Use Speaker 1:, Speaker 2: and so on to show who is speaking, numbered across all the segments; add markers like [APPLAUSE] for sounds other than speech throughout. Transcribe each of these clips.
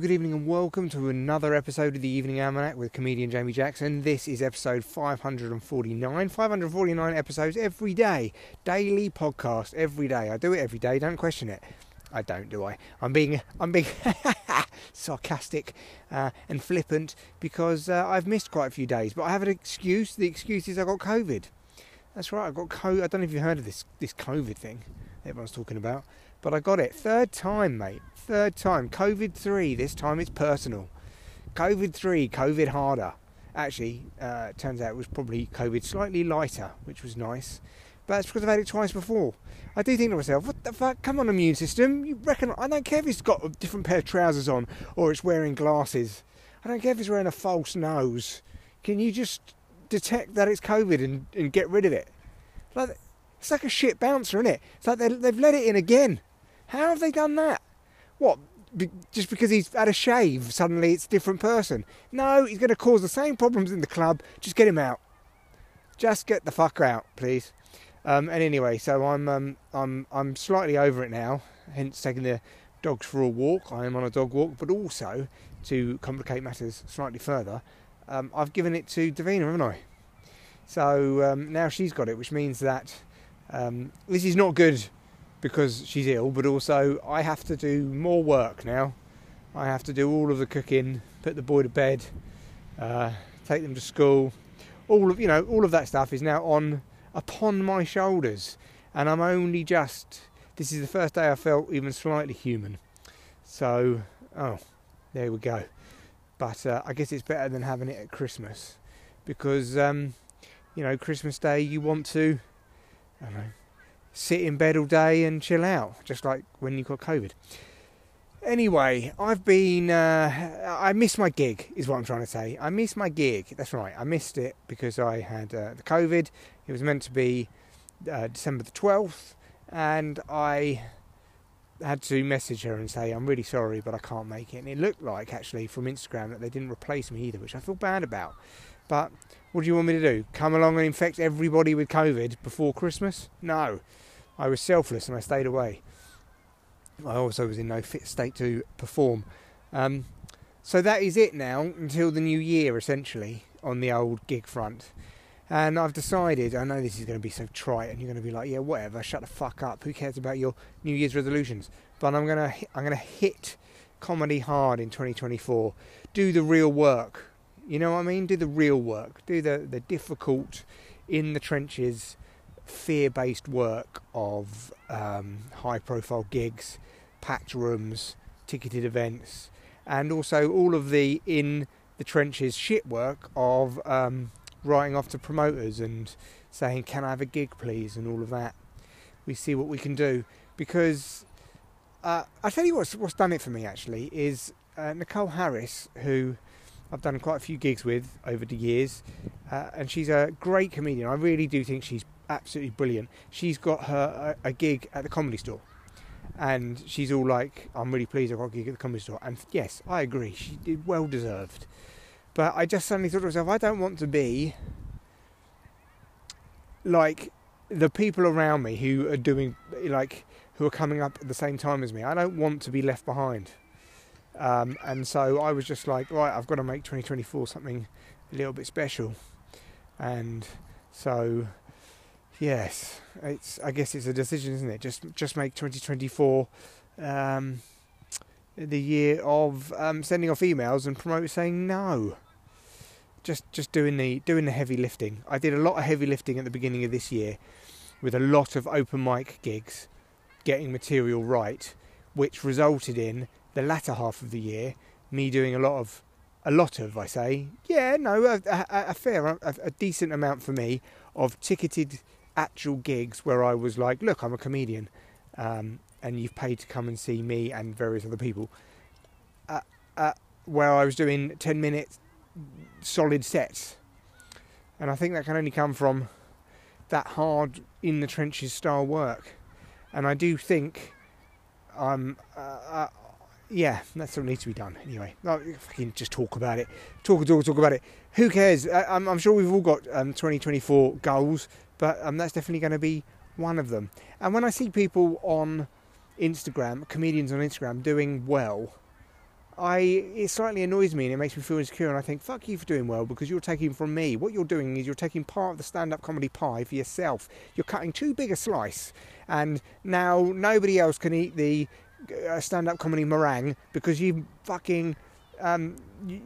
Speaker 1: Good evening, and welcome to another episode of the Evening Almanac with comedian Jamie Jackson. This is episode 549. 549 episodes every day, daily podcast every day. I do it every day. Don't question it. I don't, do I? I'm being, I'm being [LAUGHS] sarcastic uh, and flippant because uh, I've missed quite a few days. But I have an excuse. The excuse is I got COVID. That's right. I got COVID. I don't know if you've heard of this this COVID thing everyone's talking about, but I got it third time, mate. Third time. COVID three. This time it's personal. COVID three. COVID harder. Actually, uh, turns out it was probably COVID slightly lighter, which was nice. But that's because I've had it twice before. I do think to myself, what the fuck? Come on, immune system. You reckon I don't care if it's got a different pair of trousers on or it's wearing glasses. I don't care if it's wearing a false nose. Can you just detect that it's COVID and, and get rid of it? Like it's like a shit bouncer, isn't it? It's like they've let it in again. How have they done that? What? Be, just because he's had a shave, suddenly it's a different person? No, he's going to cause the same problems in the club. Just get him out. Just get the fuck out, please. Um, and anyway, so I'm um, I'm I'm slightly over it now. Hence taking the dogs for a walk. I am on a dog walk, but also to complicate matters slightly further, um, I've given it to Davina, haven't I? So um, now she's got it, which means that um, this is not good because she's ill, but also I have to do more work now. I have to do all of the cooking, put the boy to bed, uh, take them to school. All of you know, all of that stuff is now on upon my shoulders, and I'm only just. This is the first day I felt even slightly human. So, oh, there we go. But uh, I guess it's better than having it at Christmas because, um, you know, Christmas Day you want to I know, sit in bed all day and chill out, just like when you got COVID. Anyway, I've been. Uh, I missed my gig, is what I'm trying to say. I missed my gig. That's right. I missed it because I had uh, the COVID. It was meant to be uh, December the 12th, and I had to message her and say, I'm really sorry, but I can't make it. And it looked like, actually, from Instagram, that they didn't replace me either, which I feel bad about. But what do you want me to do? Come along and infect everybody with COVID before Christmas? No. I was selfless and I stayed away. I also was in no fit state to perform. Um, so that is it now until the new year, essentially, on the old gig front. And I've decided, I know this is going to be so trite, and you're going to be like, yeah, whatever, shut the fuck up. Who cares about your New Year's resolutions? But I'm going to, I'm going to hit comedy hard in 2024. Do the real work. You know what I mean? Do the real work. Do the, the difficult, in the trenches, fear based work of um, high profile gigs, packed rooms, ticketed events, and also all of the in the trenches shit work of um, writing off to promoters and saying, Can I have a gig, please? and all of that. We see what we can do. Because uh, I tell you what's, what's done it for me actually is uh, Nicole Harris, who I've done quite a few gigs with over the years, uh, and she's a great comedian. I really do think she's absolutely brilliant. She's got her a, a, gig at the comedy store, and she's all like, "I'm really pleased I got a gig at the comedy store." And yes, I agree, she did well deserved. But I just suddenly thought to myself, I don't want to be like the people around me who are doing like who are coming up at the same time as me. I don't want to be left behind. Um, and so I was just like, right, I've got to make 2024 something a little bit special. And so, yes, it's I guess it's a decision, isn't it? Just just make 2024 um, the year of um, sending off emails and promoters saying no. Just just doing the doing the heavy lifting. I did a lot of heavy lifting at the beginning of this year, with a lot of open mic gigs, getting material right, which resulted in the latter half of the year, me doing a lot of, a lot of, I say, yeah, no, a, a, a fair, a, a decent amount for me of ticketed actual gigs where I was like, look, I'm a comedian, um, and you've paid to come and see me and various other people. Uh, uh, where I was doing 10 minute solid sets. And I think that can only come from that hard in the trenches style work. And I do think I'm, uh, uh yeah, that's what needs to be done. Anyway, fucking just talk about it. Talk, talk, talk about it. Who cares? I'm, I'm sure we've all got um, 2024 goals, but um, that's definitely going to be one of them. And when I see people on Instagram, comedians on Instagram, doing well, I it slightly annoys me and it makes me feel insecure. And I think, fuck you for doing well because you're taking from me. What you're doing is you're taking part of the stand-up comedy pie for yourself. You're cutting too big a slice, and now nobody else can eat the uh, stand-up comedy meringue because you fucking um, you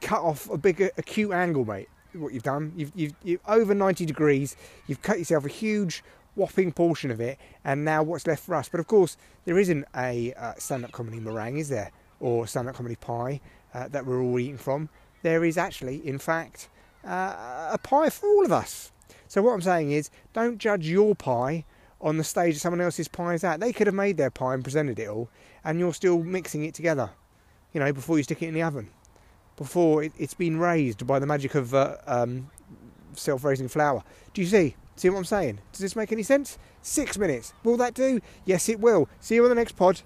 Speaker 1: cut off a big acute angle, mate. What you've done, you've, you've, you've over 90 degrees. You've cut yourself a huge whopping portion of it, and now what's left for us? But of course, there isn't a uh, stand-up comedy meringue, is there? Or stand-up comedy pie uh, that we're all eating from. There is actually, in fact, uh, a pie for all of us. So what I'm saying is, don't judge your pie on the stage that someone else's pie is at. They could have made their pie and presented it all, and you're still mixing it together. You know, before you stick it in the oven, before it, has been raised by the magic of uh, um, self-raising flour. Do you see? See what I'm saying? Does this make any sense? Six minutes. Will that do? Yes, it will. See you on the next pod.